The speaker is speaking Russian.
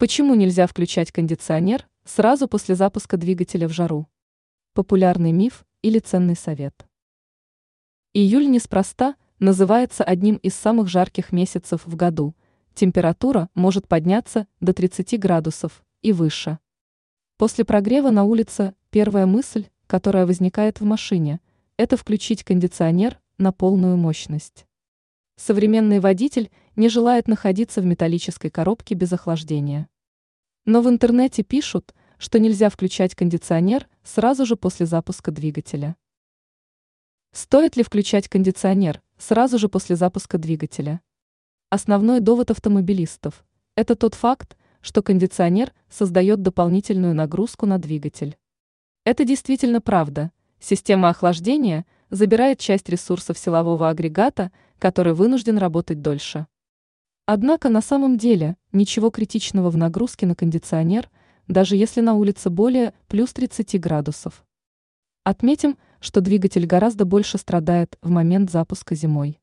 Почему нельзя включать кондиционер сразу после запуска двигателя в жару? Популярный миф или ценный совет? Июль неспроста называется одним из самых жарких месяцев в году. Температура может подняться до 30 градусов и выше. После прогрева на улице первая мысль, которая возникает в машине, это включить кондиционер на полную мощность. Современный водитель не желает находиться в металлической коробке без охлаждения. Но в интернете пишут, что нельзя включать кондиционер сразу же после запуска двигателя. Стоит ли включать кондиционер сразу же после запуска двигателя? Основной довод автомобилистов – это тот факт, что кондиционер создает дополнительную нагрузку на двигатель. Это действительно правда. Система охлаждения забирает часть ресурсов силового агрегата – который вынужден работать дольше. Однако на самом деле ничего критичного в нагрузке на кондиционер, даже если на улице более плюс 30 градусов. Отметим, что двигатель гораздо больше страдает в момент запуска зимой.